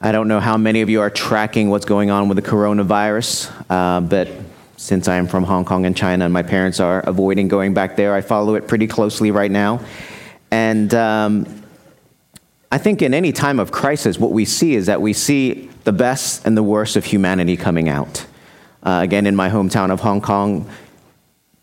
I don't know how many of you are tracking what's going on with the coronavirus, uh, but since I am from Hong Kong and China and my parents are avoiding going back there, I follow it pretty closely right now. And um, I think in any time of crisis, what we see is that we see the best and the worst of humanity coming out. Uh, again, in my hometown of Hong Kong,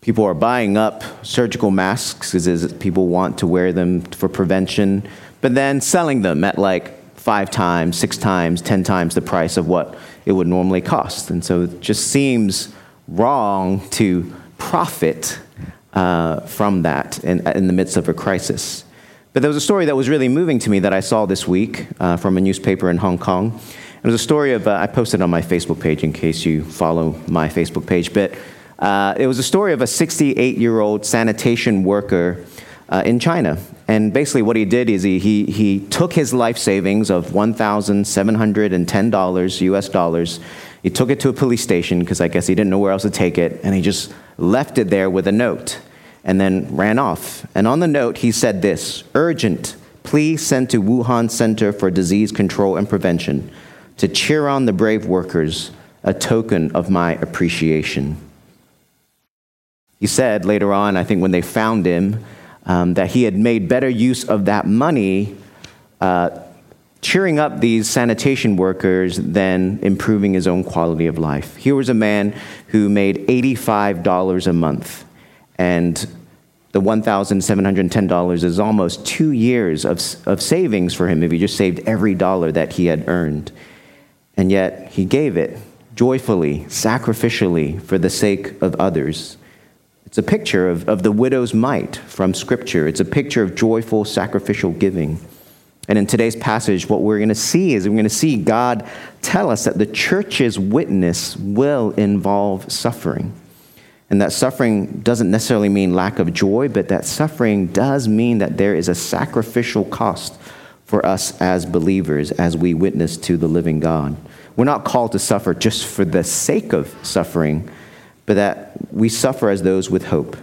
people are buying up surgical masks because people want to wear them for prevention, but then selling them at like five times, six times, ten times the price of what it would normally cost. And so it just seems wrong to profit uh, from that in, in, the midst of a crisis. But there was a story that was really moving to me that I saw this week uh, from a newspaper in Hong Kong. It was a story of, uh, I posted on my Facebook page in case you follow my Facebook page, but uh, it was a story of a 68 year old sanitation worker uh, in China. And basically, what he did is he, he, he took his life savings of $1,710 US dollars. He took it to a police station because I guess he didn't know where else to take it, and he just left it there with a note and then ran off. And on the note, he said this urgent, please send to Wuhan Center for Disease Control and Prevention to cheer on the brave workers, a token of my appreciation. He said later on, I think when they found him, um, that he had made better use of that money uh, cheering up these sanitation workers than improving his own quality of life. Here was a man who made $85 a month, and the $1,710 is almost two years of, of savings for him if he just saved every dollar that he had earned. And yet he gave it joyfully, sacrificially, for the sake of others. It's a picture of, of the widow's mite from Scripture. It's a picture of joyful sacrificial giving. And in today's passage, what we're going to see is we're going to see God tell us that the church's witness will involve suffering. And that suffering doesn't necessarily mean lack of joy, but that suffering does mean that there is a sacrificial cost for us as believers as we witness to the living God. We're not called to suffer just for the sake of suffering, but that we suffer as those with hope,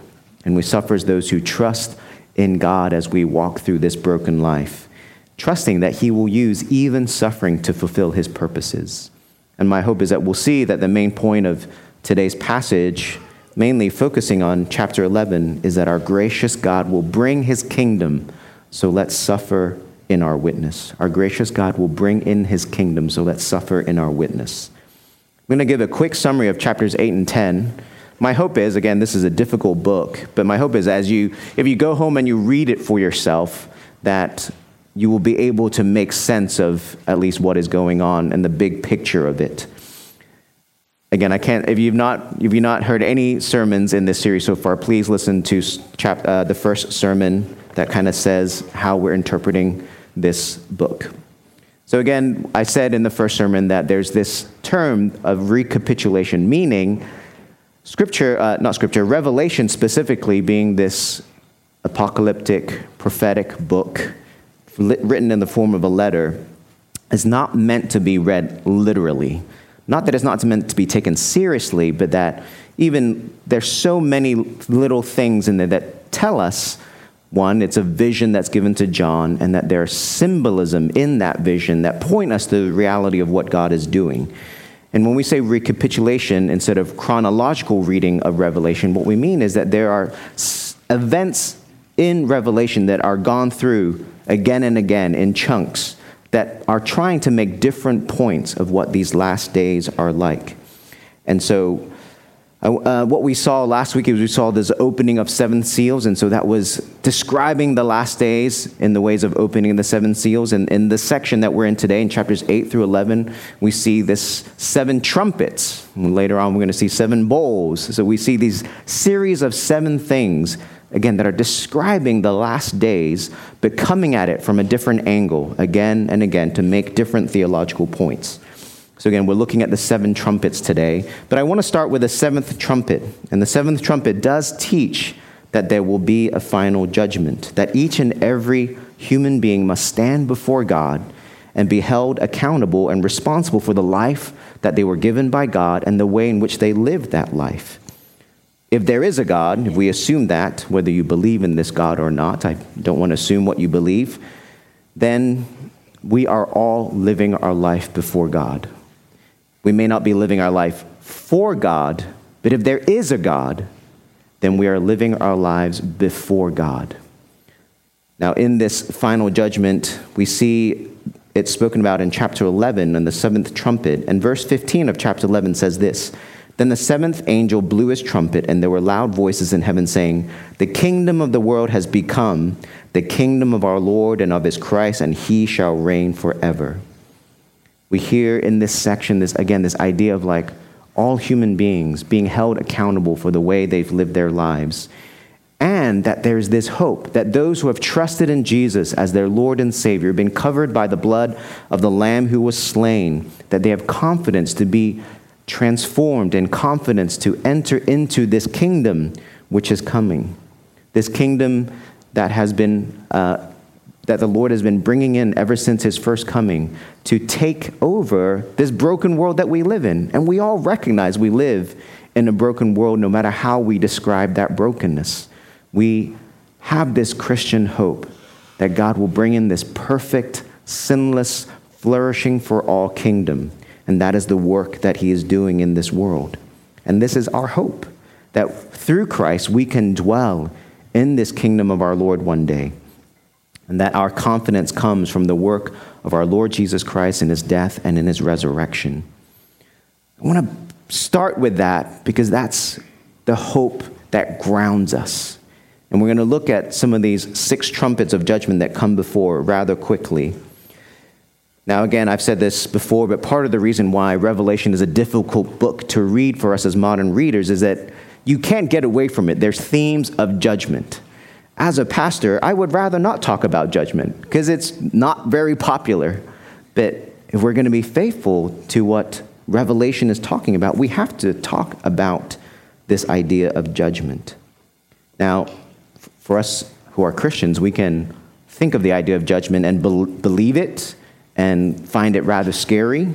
and we suffer as those who trust in God as we walk through this broken life, trusting that He will use even suffering to fulfill His purposes. And my hope is that we'll see that the main point of today's passage, mainly focusing on chapter 11, is that our gracious God will bring His kingdom, so let's suffer in our witness. Our gracious God will bring in His kingdom, so let's suffer in our witness. I'm going to give a quick summary of chapters 8 and 10. My hope is, again, this is a difficult book, but my hope is as you, if you go home and you read it for yourself, that you will be able to make sense of at least what is going on and the big picture of it. Again, I can't, if you've not, if you've not heard any sermons in this series so far, please listen to chap, uh, the first sermon that kind of says how we're interpreting this book. So, again, I said in the first sermon that there's this term of recapitulation, meaning scripture, uh, not scripture, revelation specifically being this apocalyptic, prophetic book written in the form of a letter, is not meant to be read literally. Not that it's not meant to be taken seriously, but that even there's so many little things in there that tell us one, it's a vision that's given to John, and that there's symbolism in that vision that point us to the reality of what God is doing. And when we say recapitulation instead of chronological reading of Revelation, what we mean is that there are events in Revelation that are gone through again and again in chunks that are trying to make different points of what these last days are like. And so uh, what we saw last week is we saw this opening of seven seals, and so that was describing the last days in the ways of opening the seven seals. And in the section that we're in today, in chapters 8 through 11, we see this seven trumpets. And later on, we're going to see seven bowls. So we see these series of seven things, again, that are describing the last days, but coming at it from a different angle again and again to make different theological points. So, again, we're looking at the seven trumpets today, but I want to start with the seventh trumpet. And the seventh trumpet does teach that there will be a final judgment, that each and every human being must stand before God and be held accountable and responsible for the life that they were given by God and the way in which they lived that life. If there is a God, if we assume that, whether you believe in this God or not, I don't want to assume what you believe, then we are all living our life before God. We may not be living our life for God, but if there is a God, then we are living our lives before God. Now, in this final judgment, we see it's spoken about in chapter 11 in the seventh trumpet. And verse 15 of chapter 11 says this Then the seventh angel blew his trumpet, and there were loud voices in heaven saying, The kingdom of the world has become the kingdom of our Lord and of his Christ, and he shall reign forever. We hear in this section, this again, this idea of like all human beings being held accountable for the way they've lived their lives and that there's this hope that those who have trusted in Jesus as their Lord and Savior, been covered by the blood of the Lamb who was slain, that they have confidence to be transformed and confidence to enter into this kingdom which is coming. This kingdom that has been, uh, that the Lord has been bringing in ever since his first coming to take over this broken world that we live in. And we all recognize we live in a broken world no matter how we describe that brokenness we have this Christian hope that God will bring in this perfect, sinless, flourishing for all kingdom. And that is the work that He is doing in this world. And this is our hope that through Christ we can dwell in this kingdom of our Lord one day. And that our confidence comes from the work of our Lord Jesus Christ in His death and in His resurrection. I want to start with that because that's the hope that grounds us. And we're going to look at some of these six trumpets of judgment that come before rather quickly. Now, again, I've said this before, but part of the reason why Revelation is a difficult book to read for us as modern readers is that you can't get away from it. There's themes of judgment. As a pastor, I would rather not talk about judgment because it's not very popular. But if we're going to be faithful to what Revelation is talking about, we have to talk about this idea of judgment. Now, for us who are Christians, we can think of the idea of judgment and be- believe it and find it rather scary.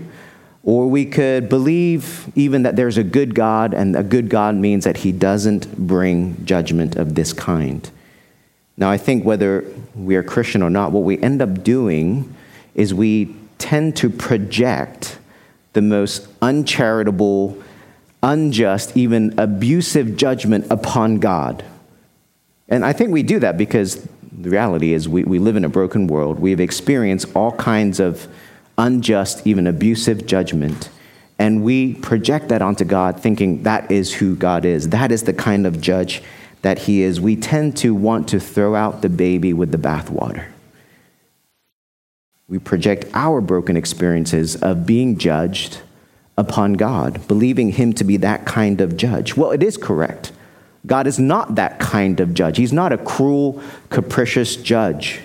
Or we could believe even that there's a good God, and a good God means that he doesn't bring judgment of this kind. Now, I think whether we are Christian or not, what we end up doing is we tend to project the most uncharitable, unjust, even abusive judgment upon God. And I think we do that because the reality is we, we live in a broken world. We've experienced all kinds of unjust, even abusive judgment. And we project that onto God, thinking that is who God is. That is the kind of judge that He is. We tend to want to throw out the baby with the bathwater. We project our broken experiences of being judged upon God, believing Him to be that kind of judge. Well, it is correct. God is not that kind of judge. He's not a cruel, capricious judge.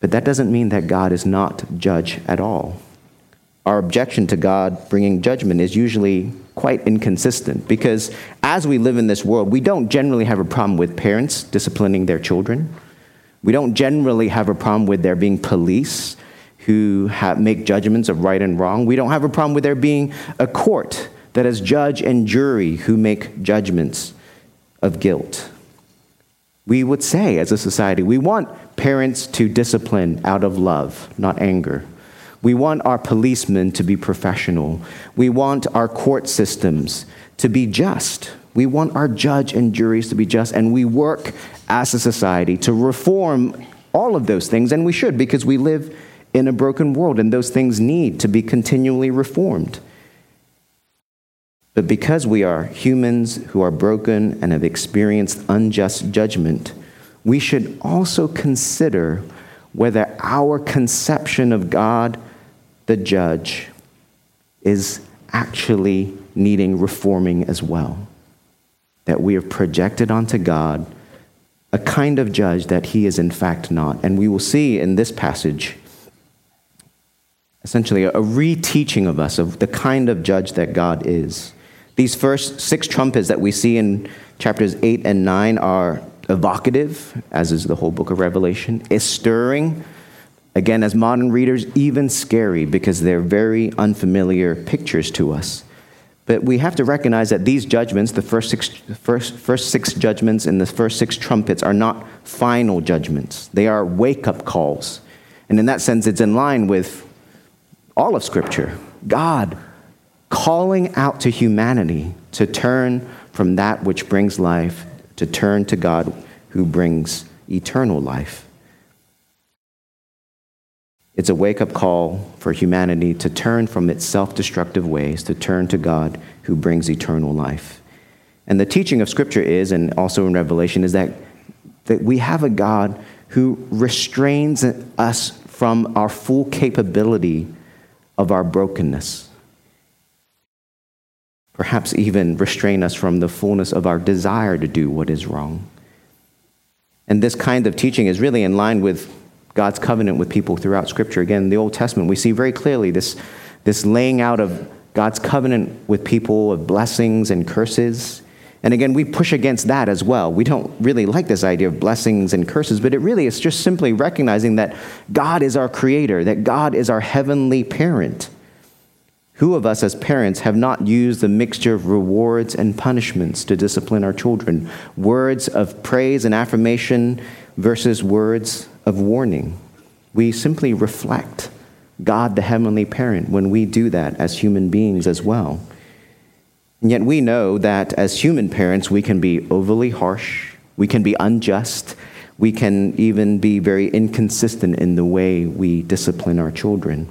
But that doesn't mean that God is not judge at all. Our objection to God bringing judgment is usually quite inconsistent because as we live in this world, we don't generally have a problem with parents disciplining their children. We don't generally have a problem with there being police who have, make judgments of right and wrong. We don't have a problem with there being a court that has judge and jury who make judgments of guilt. We would say, as a society, we want parents to discipline out of love, not anger. We want our policemen to be professional. We want our court systems to be just. We want our judge and juries to be just. And we work as a society to reform all of those things. And we should, because we live in a broken world, and those things need to be continually reformed. But because we are humans who are broken and have experienced unjust judgment, we should also consider whether our conception of God, the judge, is actually needing reforming as well. That we have projected onto God a kind of judge that he is in fact not. And we will see in this passage essentially a reteaching of us of the kind of judge that God is. These first six trumpets that we see in chapters 8 and 9 are evocative, as is the whole book of Revelation, is stirring. Again, as modern readers, even scary because they're very unfamiliar pictures to us. But we have to recognize that these judgments, the first six, first, first six judgments and the first six trumpets, are not final judgments. They are wake up calls. And in that sense, it's in line with all of Scripture. God calling out to humanity to turn from that which brings life, to turn to God who brings eternal life. It's a wake up call for humanity to turn from its self destructive ways, to turn to God who brings eternal life. And the teaching of Scripture is, and also in Revelation, is that, that we have a God who restrains us from our full capability of our brokenness. Perhaps even restrain us from the fullness of our desire to do what is wrong. And this kind of teaching is really in line with God's covenant with people throughout Scripture. Again, in the Old Testament, we see very clearly this, this laying out of God's covenant with people of blessings and curses. And again, we push against that as well. We don't really like this idea of blessings and curses, but it really is just simply recognizing that God is our creator, that God is our heavenly parent. Who of us as parents have not used the mixture of rewards and punishments to discipline our children? Words of praise and affirmation versus words of warning. We simply reflect God, the heavenly parent, when we do that as human beings as well. And yet we know that as human parents, we can be overly harsh, we can be unjust, we can even be very inconsistent in the way we discipline our children.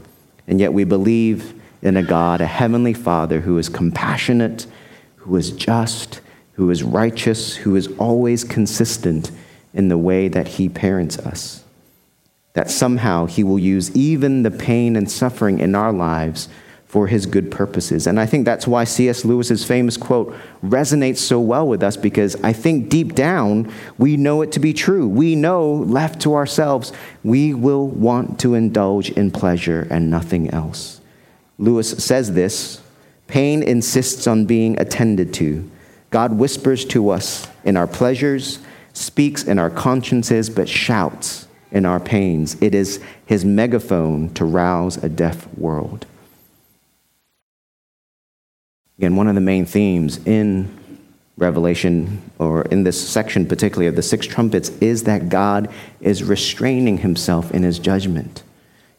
And yet we believe in a God, a heavenly Father who is compassionate, who is just, who is righteous, who is always consistent in the way that he parents us. That somehow he will use even the pain and suffering in our lives for his good purposes. And I think that's why C.S. Lewis's famous quote resonates so well with us because I think deep down we know it to be true. We know, left to ourselves, we will want to indulge in pleasure and nothing else. Lewis says this pain insists on being attended to. God whispers to us in our pleasures speaks in our consciences, but shouts in our pains. It is his megaphone to rouse a deaf world. Again, one of the main themes in Revelation, or in this section particularly of the six trumpets, is that God is restraining himself in his judgment.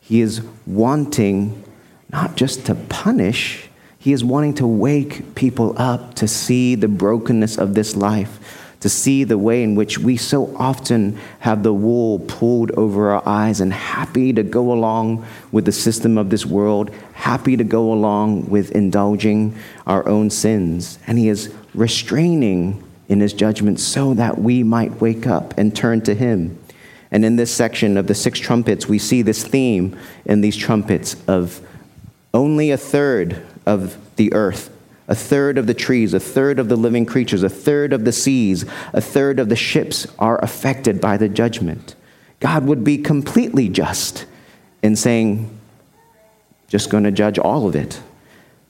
He is wanting not just to punish, he is wanting to wake people up to see the brokenness of this life to see the way in which we so often have the wool pulled over our eyes and happy to go along with the system of this world, happy to go along with indulging our own sins. And He is restraining in His judgment so that we might wake up and turn to Him. And in this section of the six trumpets, we see this theme in these trumpets of only a third of the earth a third of the trees, a third of the living creatures, a third of the seas, a third of the ships are affected by the judgment. God would be completely just in saying, just going to judge all of it.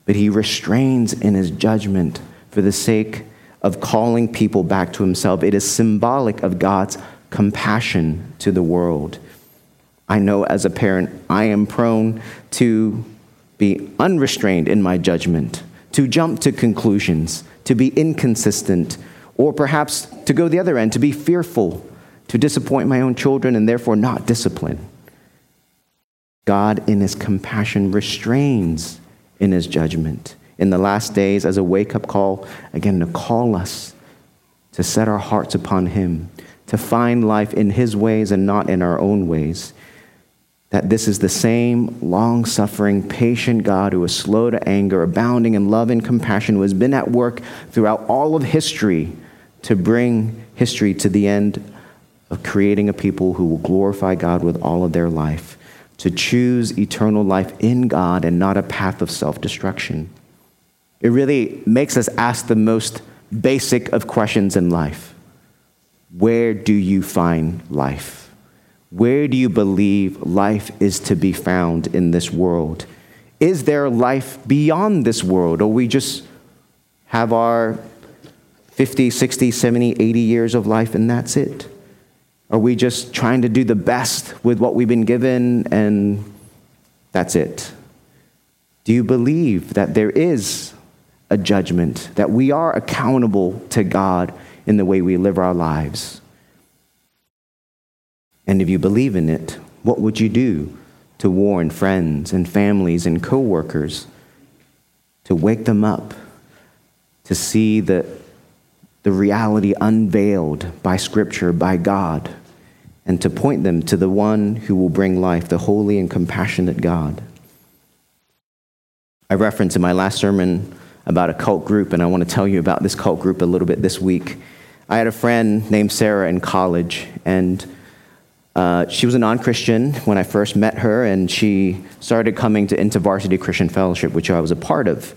But he restrains in his judgment for the sake of calling people back to himself. It is symbolic of God's compassion to the world. I know as a parent, I am prone to be unrestrained in my judgment to jump to conclusions, to be inconsistent, or perhaps to go the other end, to be fearful, to disappoint my own children and therefore not discipline. God, in his compassion, restrains in his judgment in the last days as a wake up call, again, to call us to set our hearts upon him, to find life in his ways and not in our own ways that this is the same long suffering, patient God who is slow to anger, abounding in love and compassion, who has been at work throughout all of history to bring history to the end of creating a people who will glorify God with all of their life, to choose eternal life in God and not a path of self destruction. It really makes us ask the most basic of questions in life Where do you find life? Where do you believe life is to be found in this world? Is there life beyond this world, or we just have our 50, 60, 70, 80 years of life and that's it? Are we just trying to do the best with what we've been given and that's it? Do you believe that there is a judgment, that we are accountable to God in the way we live our lives? And if you believe in it, What would you do to warn friends and families and coworkers, to wake them up, to see the, the reality unveiled by Scripture, by God, and to point them to the one who will bring life, the holy and compassionate God? I referenced in my last sermon about a cult group, and I want to tell you about this cult group a little bit this week. I had a friend named Sarah in college, and uh, she was a non Christian when I first met her, and she started coming to InterVarsity Christian Fellowship, which I was a part of.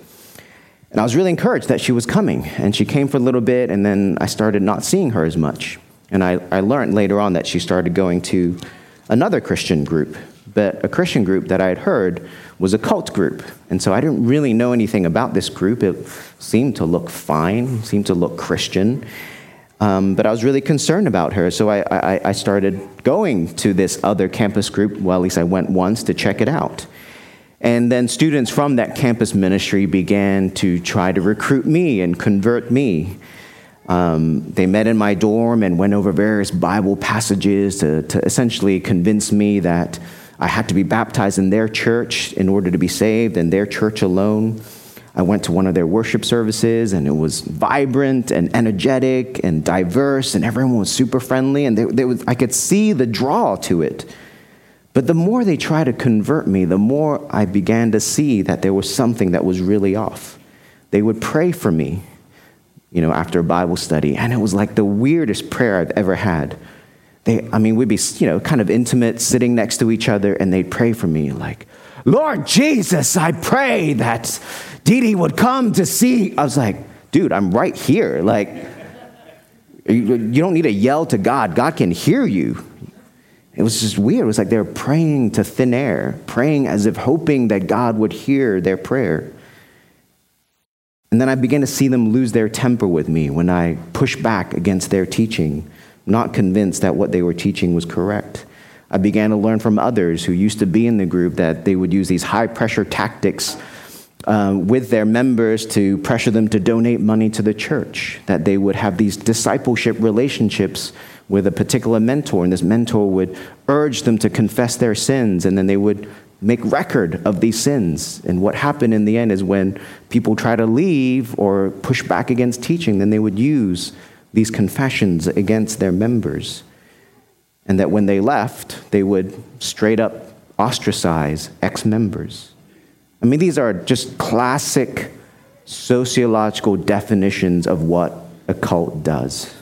And I was really encouraged that she was coming, and she came for a little bit, and then I started not seeing her as much. And I, I learned later on that she started going to another Christian group, but a Christian group that I had heard was a cult group. And so I didn't really know anything about this group. It seemed to look fine, seemed to look Christian. Um, but I was really concerned about her, so I, I, I, started going to this other campus group. Well, at least I went once to check it out. And then students from that campus ministry began to try to recruit me and convert me. Um, they met in my dorm and went over various Bible passages to, to essentially convince me that I had to be baptized in their church in order to be saved, and their church alone. I went to one of their worship services and it was vibrant and energetic and diverse, and everyone was super friendly, and they, they was, I could see the draw to it. But the more they tried to convert me, the more I began to see that there was something that was really off. They would pray for me, you know, after a Bible study, and it was like the weirdest prayer I've ever had. They, I mean, we'd be, you know, kind of intimate, sitting next to each other, and they'd pray for me, like, Lord Jesus, I pray that Dee Dee would come to see. I was like, dude, I'm right here. Like, you don't need to yell to God, God can hear you. It was just weird. It was like they were praying to thin air, praying as if hoping that God would hear their prayer. And then I began to see them lose their temper with me when I pushed back against their teaching, not convinced that what they were teaching was correct. I began to learn from others who used to be in the group that they would use these high pressure tactics um, with their members to pressure them to donate money to the church, that they would have these discipleship relationships with a particular mentor, and this mentor would urge them to confess their sins, and then they would make record of these sins. And what happened in the end is when people try to leave or push back against teaching, then they would use these confessions against their members. And that when they left, they would straight up ostracize ex members. I mean, these are just classic sociological definitions of what a cult does.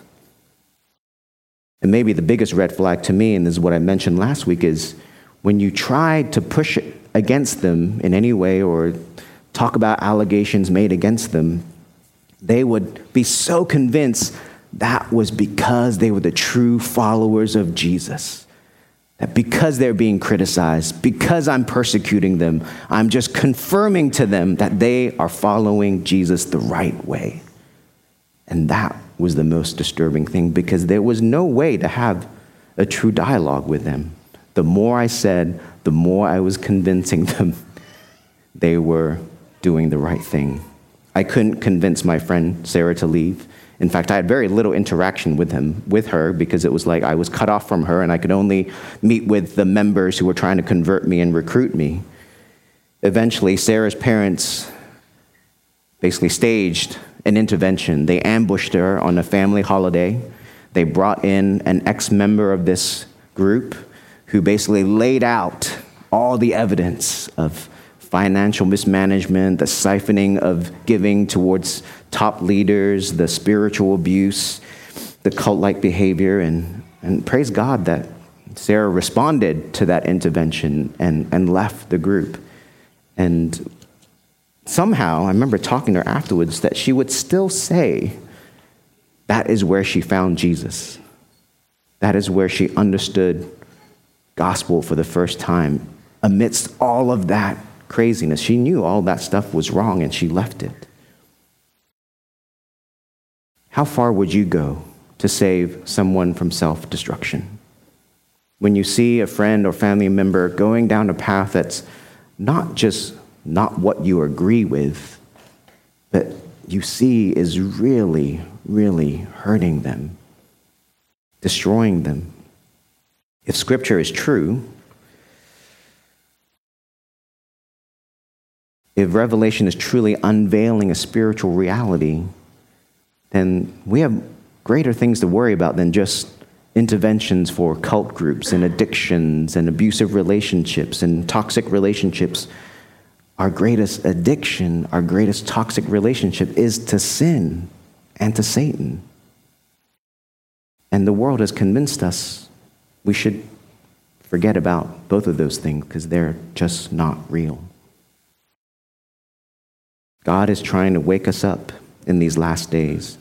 And maybe the biggest red flag to me, and this is what I mentioned last week, is when you try to push against them in any way or talk about allegations made against them, they would be so convinced that was because they were the true followers of Jesus. That because they're being criticized, because I'm persecuting them, I'm just confirming to them that they are following Jesus the right way. And that was the most disturbing thing because there was no way to have a true dialogue with them. The more I said, the more I was convincing them they were doing the right thing. I couldn't convince my friend Sarah to leave. In fact, I had very little interaction with him, with her, because it was like I was cut off from her, and I could only meet with the members who were trying to convert me and recruit me. Eventually, Sarah's parents basically staged an intervention. They ambushed her on a family holiday. They brought in an ex member of this group who basically laid out all the evidence of financial mismanagement, the siphoning of giving towards top leaders, the spiritual abuse, the cult like behavior. And, and praise God that Sarah responded to that intervention and, and left the group. And somehow, I remember talking to her afterwards, that she would still say that is where she found Jesus. That is where she understood gospel for the first time amidst all of that craziness. She knew all that stuff was wrong and she left it. How far would you go to save someone from self destruction? When you see a friend or family member going down a path that's not just not what you agree with, but you see is really, really hurting them, destroying them. If scripture is true, if Revelation is truly unveiling a spiritual reality, then we have greater things to worry about than just interventions for cult groups and addictions and abusive relationships and toxic relationships. Our greatest addiction, our greatest toxic relationship is to sin and to Satan. And the world has convinced us we should forget about both of those things because they're just not real. God is trying to wake us up in these last days.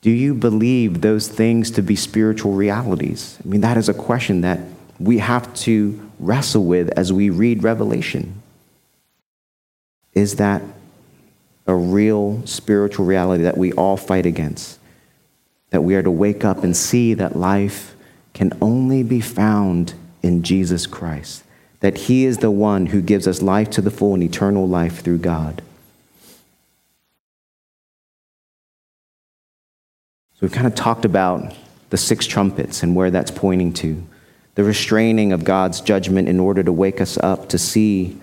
Do you believe those things to be spiritual realities? I mean, that is a question that we have to wrestle with as we read Revelation. Is that a real spiritual reality that we all fight against? That we are to wake up and see that life can only be found in Jesus Christ, that He is the one who gives us life to the full and eternal life through God. So we've kind of talked about the six trumpets and where that's pointing to, the restraining of God's judgment in order to wake us up to see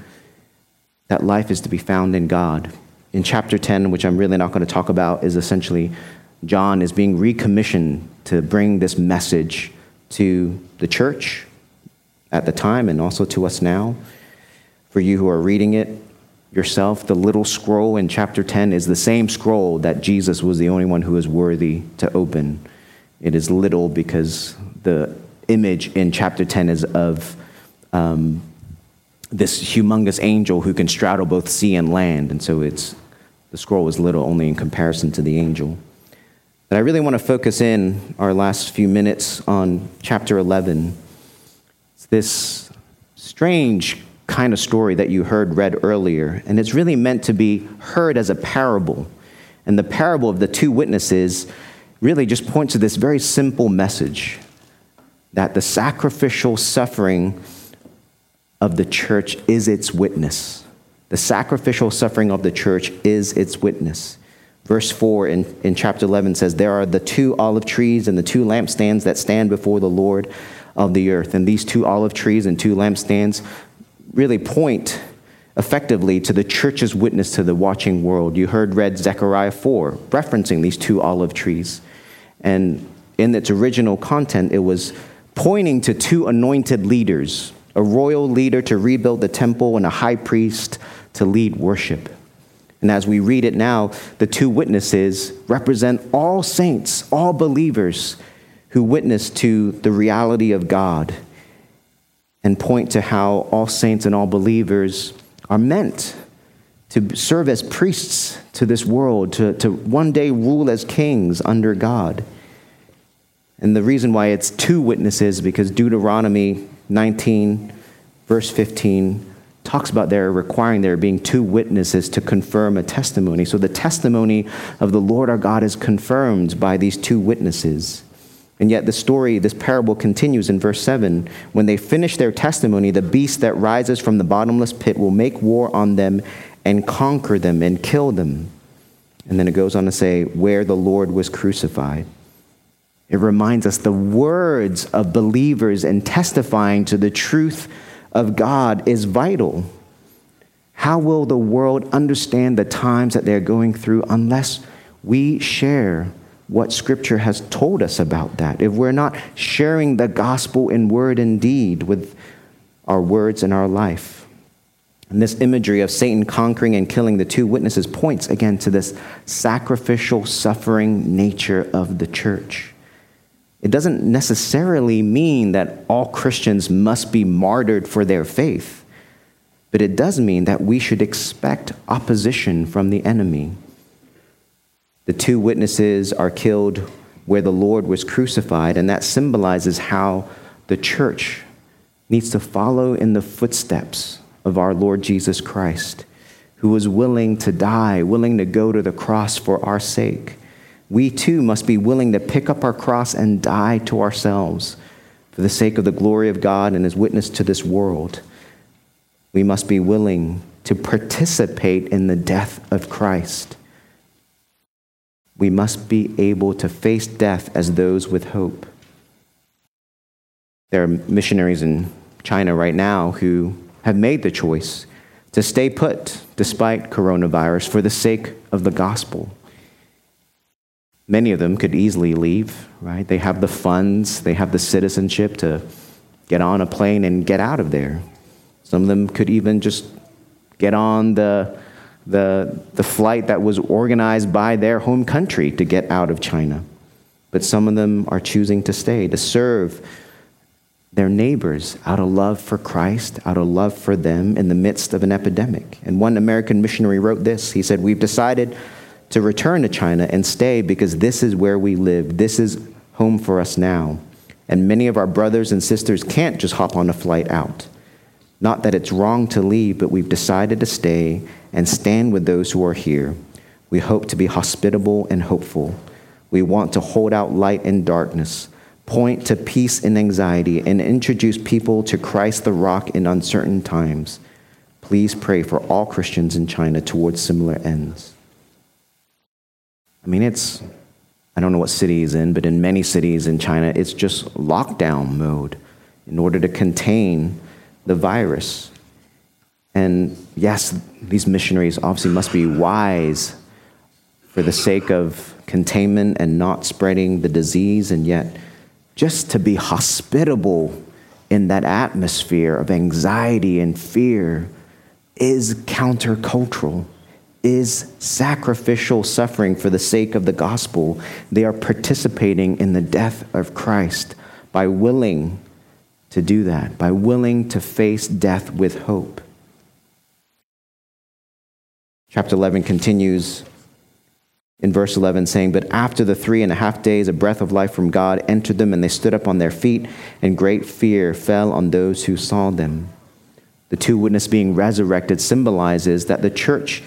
that life is to be found in God. In chapter 10, which I'm really not going to talk about, is essentially John is being recommissioned to bring this message to the church at the time and also to us now. For you who are reading it yourself, the little scroll in chapter 10 is the same scroll that Jesus was the only one who is worthy to open. It is little because the image in chapter 10 is of um, this humongous angel who can straddle both sea and land. And so it's, the scroll is little only in comparison to the angel. But I really want to focus in our last few minutes on chapter 11 It's this strange kind of story that you heard read earlier, and it's really meant to be heard as a parable. And the parable of the two witnesses really just points to this very simple message that the sacrificial suffering of the church is its witness. The sacrificial suffering of the church is its witness. Verse 4 in, in chapter 11 says, There are the two olive trees and the two lampstands that stand before the Lord of the earth. And these two olive trees and two lampstands really point effectively to the church's witness to the watching world. You heard read Zechariah 4, referencing these two olive trees. And in its original content, it was pointing to two anointed leaders a royal leader to rebuild the temple and a high priest to lead worship. And as we read it now, the two witnesses represent all saints, all believers who witness to the reality of God and point to how all saints and all believers are meant to serve as priests to this world, to, to one day rule as kings under God. And the reason why it's two witnesses, because Deuteronomy 19, verse 15, talks about there requiring there being two witnesses to confirm a testimony. So the testimony of the Lord our God is confirmed by these two witnesses. And yet, the story, this parable continues in verse 7. When they finish their testimony, the beast that rises from the bottomless pit will make war on them and conquer them and kill them. And then it goes on to say, where the Lord was crucified. It reminds us the words of believers and testifying to the truth of God is vital. How will the world understand the times that they're going through unless we share what Scripture has told us about that, if we're not sharing the gospel in word and deed with our words and our life. And this imagery of Satan conquering and killing the two witnesses points again to this sacrificial, suffering nature of the church. It doesn't necessarily mean that all Christians must be martyred for their faith, but it does mean that we should expect opposition from the enemy. The two witnesses are killed where the Lord was crucified, and that symbolizes how the church needs to follow in the footsteps of our Lord Jesus Christ, who was willing to die, willing to go to the cross for our sake. We too must be willing to pick up our cross and die to ourselves for the sake of the glory of God and his witness to this world. We must be willing to participate in the death of Christ we must be able to face death as those with hope. There are missionaries in China right now who have made the choice to stay put despite coronavirus for the sake of the gospel. Many of them could easily leave, right? They have the funds, they have the citizenship to get on a plane and get out of there. Some of them could even just get on the, the, the flight that was organized by their home country to get out of China. But some of them are choosing to stay, to serve their neighbors out of love for Christ, out of love for them in the midst of an epidemic. And one American missionary wrote this He said, We've decided to return to China and stay because this is where we live. This is home for us now. And many of our brothers and sisters can't just hop on a flight out. Not that it's wrong to leave, but we've decided to stay and stand with those who are here. We hope to be hospitable and hopeful. We want to hold out light in darkness, point to peace in anxiety, and introduce people to Christ the rock in uncertain times. Please pray for all Christians in China towards similar ends. I mean, it's, I don't know what city he's in, but in many cities in China, it's just lockdown mode in order to contain the virus. And yes, these missionaries obviously must be wise for the sake of containment and not spreading the disease, and yet just to be hospitable in that atmosphere of anxiety and fear is countercultural is sacrificial suffering for the sake of the gospel. They are participating in the death of Christ by willing to do that, by willing to face death with hope. Chapter 11 continues in verse 11, saying, But after the three and a half days, a breath of life from God entered them, and they stood up on their feet, and great fear fell on those who saw them. The two witnesses being resurrected symbolizes that the church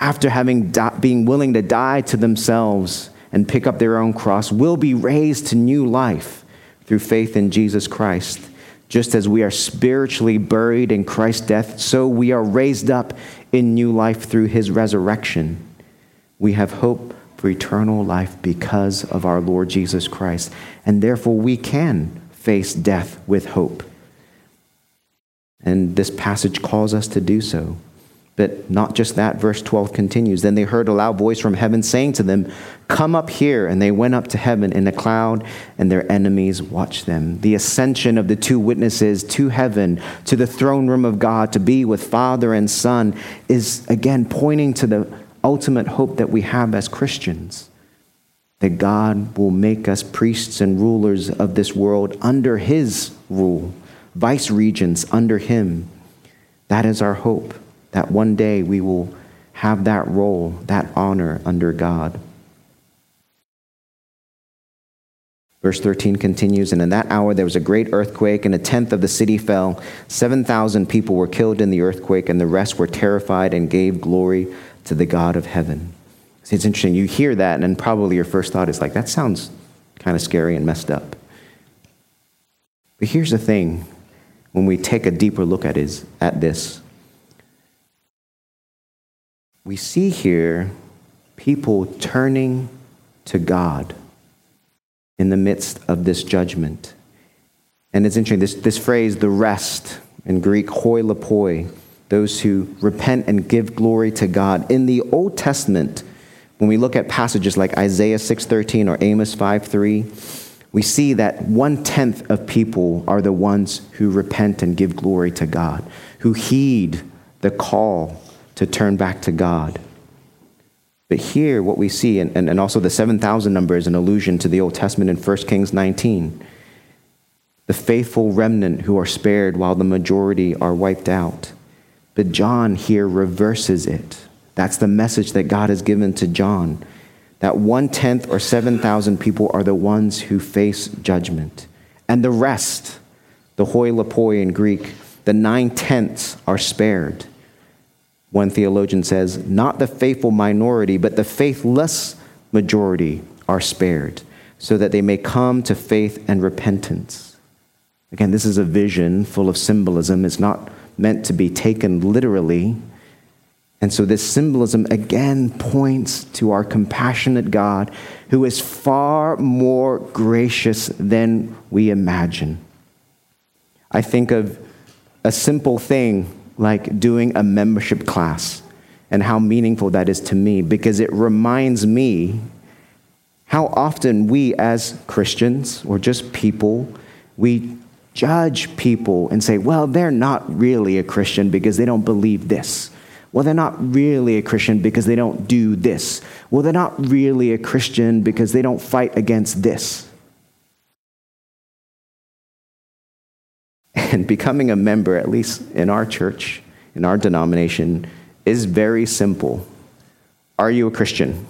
after having di- being willing to die to themselves and pick up their own cross, will be raised to new life through faith in Jesus Christ. Just as we are spiritually buried in Christ's death, so we are raised up in new life through his resurrection. We have hope for eternal life because of our Lord Jesus Christ, and therefore we can face death with hope. And this passage calls us to do so. But not just that, verse 12 continues. Then they heard a loud voice from heaven saying to them, Come up here. And they went up to heaven in a cloud, and their enemies watched them. The ascension of the two witnesses to heaven, to the throne room of God, to be with Father and Son, is again pointing to the ultimate hope that we have as Christians that God will make us priests and rulers of this world under His rule, vice regents under Him. That is our hope that one day we will have that role, that honor under God. Verse 13 continues, and in that hour there was a great earthquake, and a tenth of the city fell. 7,000 people were killed in the earthquake, and the rest were terrified and gave glory to the God of heaven. See, it's interesting. You hear that, and probably your first thought is like, that sounds kind of scary and messed up. But here's the thing when we take a deeper look at, is, at this we see here people turning to God in the midst of this judgment. And it's interesting, this, this phrase, the rest, in Greek, hoi loipoi, those who repent and give glory to God. In the Old Testament, when we look at passages like Isaiah 6.13 or Amos 5.3, we see that one tenth of people are the ones who repent and give glory to God, who heed the call to turn back to God. But here, what we see, and, and, also the 7,000 number is an allusion to the Old Testament in 1 Kings 19. The faithful remnant who are spared while the majority are wiped out. But John here reverses it. That's the message that God has given to John. That one tenth or 7,000 people are the ones who face judgment. And the rest, the hoi loipoi in Greek, the nine tenths are spared. One theologian says, not the faithful minority, but the faithless majority are spared, so that they may come to faith and repentance. Again, this is a vision full of symbolism. It's not meant to be taken literally. And so, this symbolism again points to our compassionate God who is far more gracious than we imagine. I think of a simple thing like doing a membership class and how meaningful that is to me because it reminds me how often we as Christians or just people, we judge people and say, well, they're not really a Christian because they don't believe this. Well, they're not really a Christian because they don't do this. Well, they're not really a Christian because they don't fight against this. And becoming a member, at least in our church, in our denomination, is very simple. Are you a Christian?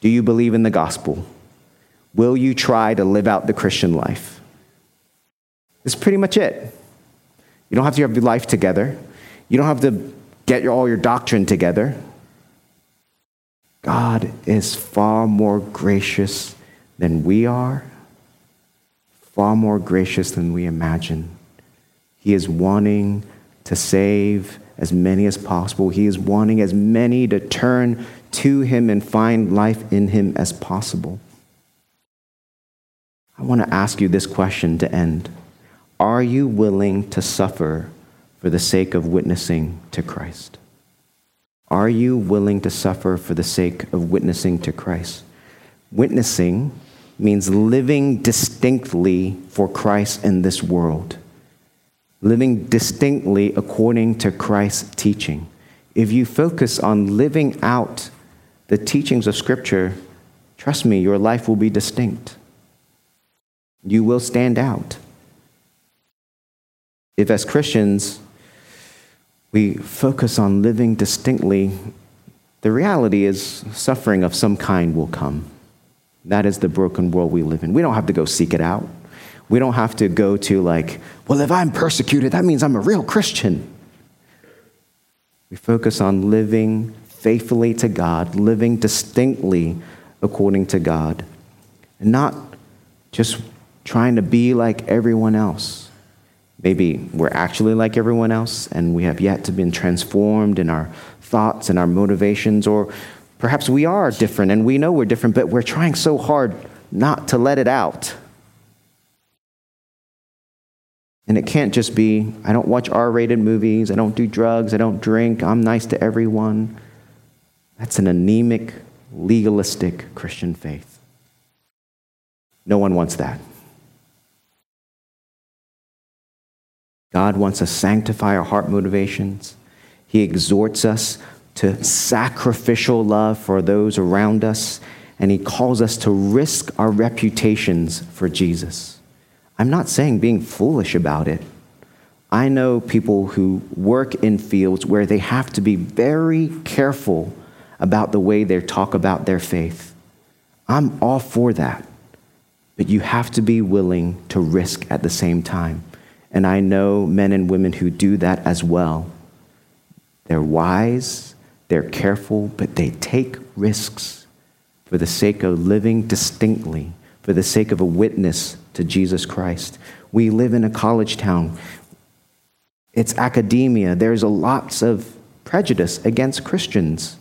Do you believe in the gospel? Will you try to live out the Christian life? That's pretty much it. You don't have to have your life together. You don't have to get your, all your doctrine together. God is far more gracious than we are, far more gracious than we imagine. He is wanting to save as many as possible. He is wanting as many to turn to Him and find life in Him as possible. I want to ask you this question to end Are you willing to suffer for the sake of witnessing to Christ? Are you willing to suffer for the sake of witnessing to Christ? Witnessing means living distinctly for Christ in this world living distinctly according to Christ's teaching. If you focus on living out the teachings of Scripture, trust me, your life will be distinct. You will stand out. If, as Christians, we focus on living distinctly, the reality is suffering of some kind will come. That is the broken world we live in. We don't have to go seek it out. We don't have to go to, like, well, if I'm persecuted, that means I'm a real Christian. We focus on living faithfully to God, living distinctly according to God, and not just trying to be like everyone else. Maybe we're actually like everyone else and we have yet to be transformed in our thoughts and our motivations, or perhaps we are different and we know we're different, but we're trying so hard not to let it out. And it can't just be, I don't watch R rated movies, I don't do drugs, I don't drink, I'm nice to everyone. That's an anemic, legalistic Christian faith. No one wants that. God wants us to sanctify our heart motivations. He exhorts us to sacrificial love for those around us, and He calls us to risk our reputations for Jesus. I'm not saying being foolish about it. I know people who work in fields where they have to be very careful about the way they talk about their faith. I'm all for that. But you have to be willing to risk at the same time. And I know men and women who do that as well. They're wise, they're careful, but they take risks for the sake of living distinctly, for the sake of a witness to Jesus Christ. We live in a college town. It's academia. There's a lots of prejudice against Christians.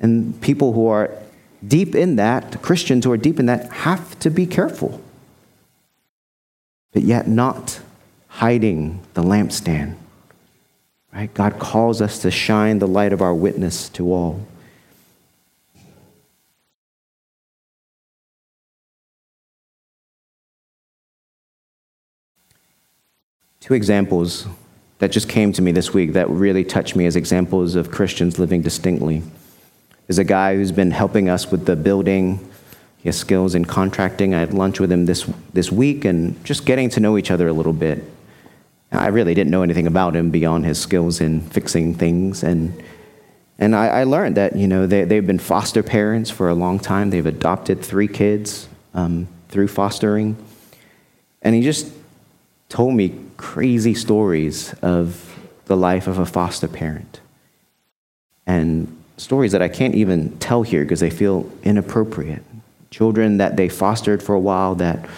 And people who are deep in that, Christians who are deep in that, have to be careful. But yet not hiding the lampstand. Right? God calls us to shine the light of our witness to all. two examples that just came to me this week that really touched me as examples of Christians living distinctly. There's a guy who's been helping us with the building. He has skills in contracting. I had lunch with him this, this week and just getting to know each other a little bit. I really didn't know anything about him beyond his skills in fixing things. And, and I, I learned that, you know, they, they've been foster parents for a long time. They've adopted three kids um, through fostering. And he just told me crazy stories of the life of a foster parent. And stories that I can't even tell here because they feel inappropriate. Children that they fostered for a while that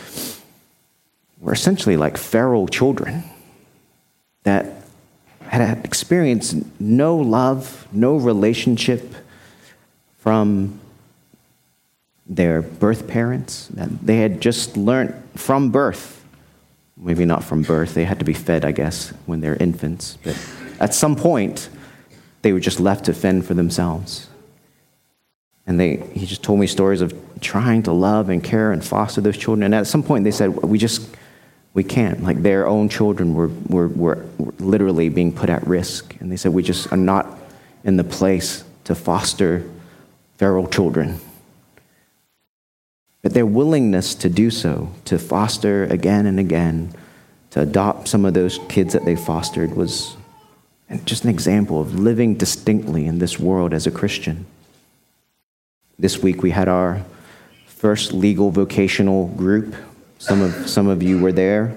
were essentially like feral children that had experienced no love, no relationship from their birth parents. They had just learned from birth Maybe not from birth. They had to be fed, I guess, when they're infants. But at some point, they were just left to fend for themselves. And they, he just told me stories of trying to love and care and foster those children. And at some point, they said, we just, we can't. Like their own children were, were, were literally being put at risk. And they said, we just are not in the place to foster feral children. But their willingness to do so, to foster again and again, to adopt some of those kids that they fostered, was just an example of living distinctly in this world as a Christian. This week we had our first legal vocational group. Some of, some of you were there.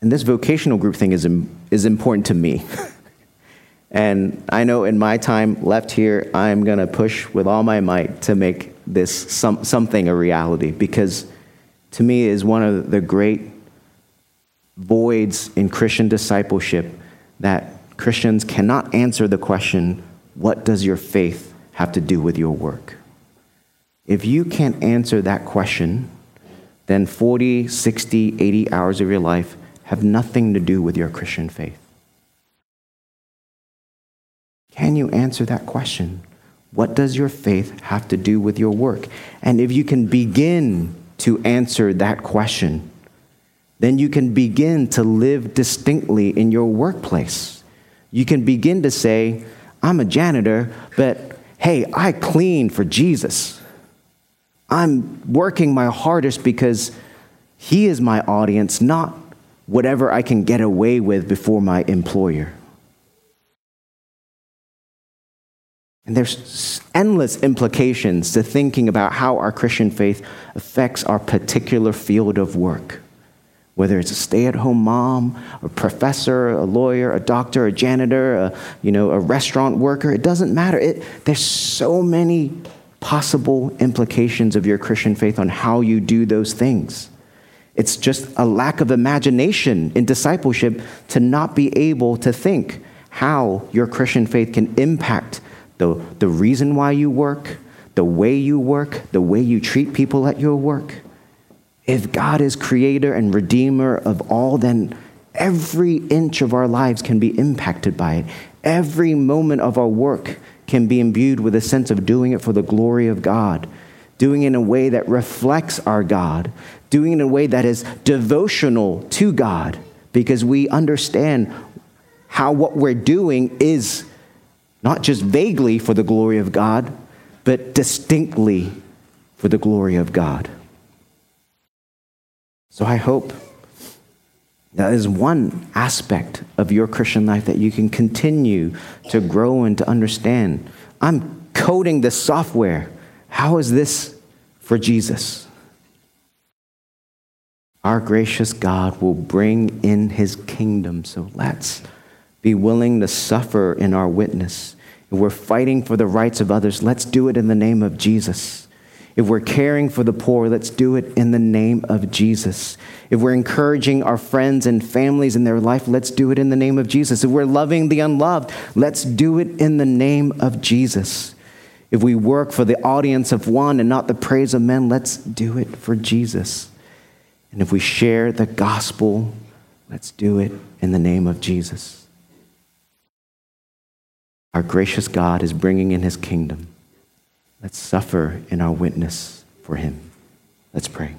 And this vocational group thing is, is important to me. and I know in my time left here, I'm going to push with all my might to make this some, something a reality because to me is one of the great voids in Christian discipleship that Christians cannot answer the question, What does your faith have to do with your work? If you can't answer that question, then 40, 60, 80 hours of your life have nothing to do with your Christian faith. Can you answer that question? What does your faith have to do with your work? And if you can begin to answer that question, then you can begin to live distinctly in your workplace. You can begin to say, I'm a janitor, but hey, I clean for Jesus. I'm working my hardest because He is my audience, not whatever I can get away with before my employer. And there's endless implications to thinking about how our Christian faith affects our particular field of work. Whether it's a stay-at-home mom, a professor, a lawyer, a doctor, a janitor, a, you know, a restaurant worker, it doesn't matter. It, there's so many possible implications of your Christian faith on how you do those things. It's just a lack of imagination in discipleship to not be able to think how your Christian faith can impact the, the reason why you work, the way you work, the way you treat people at your work. If God is creator and redeemer of all, then every inch of our lives can be impacted by it. Every moment of our work can be imbued with a sense of doing it for the glory of God, doing it in a way that reflects our God, doing it in a way that is devotional to God, because we understand how what we're doing is not just vaguely for the glory of God, but distinctly for the glory of God. So I hope that is one aspect of your Christian life that you can continue to grow and to understand. I'm coding this software. How is this for Jesus? Our gracious God will bring in his kingdom. So let's be willing to suffer in our witness. If we're fighting for the rights of others, let's do it in the name of Jesus. If we're caring for the poor, let's do it in the name of Jesus. If we're encouraging our friends and families in their life, let's do it in the name of Jesus. If we're loving the unloved, let's do it in the name of Jesus. If we work for the audience of one and not the praise of men, let's do it for Jesus. And if we share the gospel, let's do it in the name of Jesus. Our gracious God is bringing in his kingdom. Let's suffer in our witness for him. Let's pray.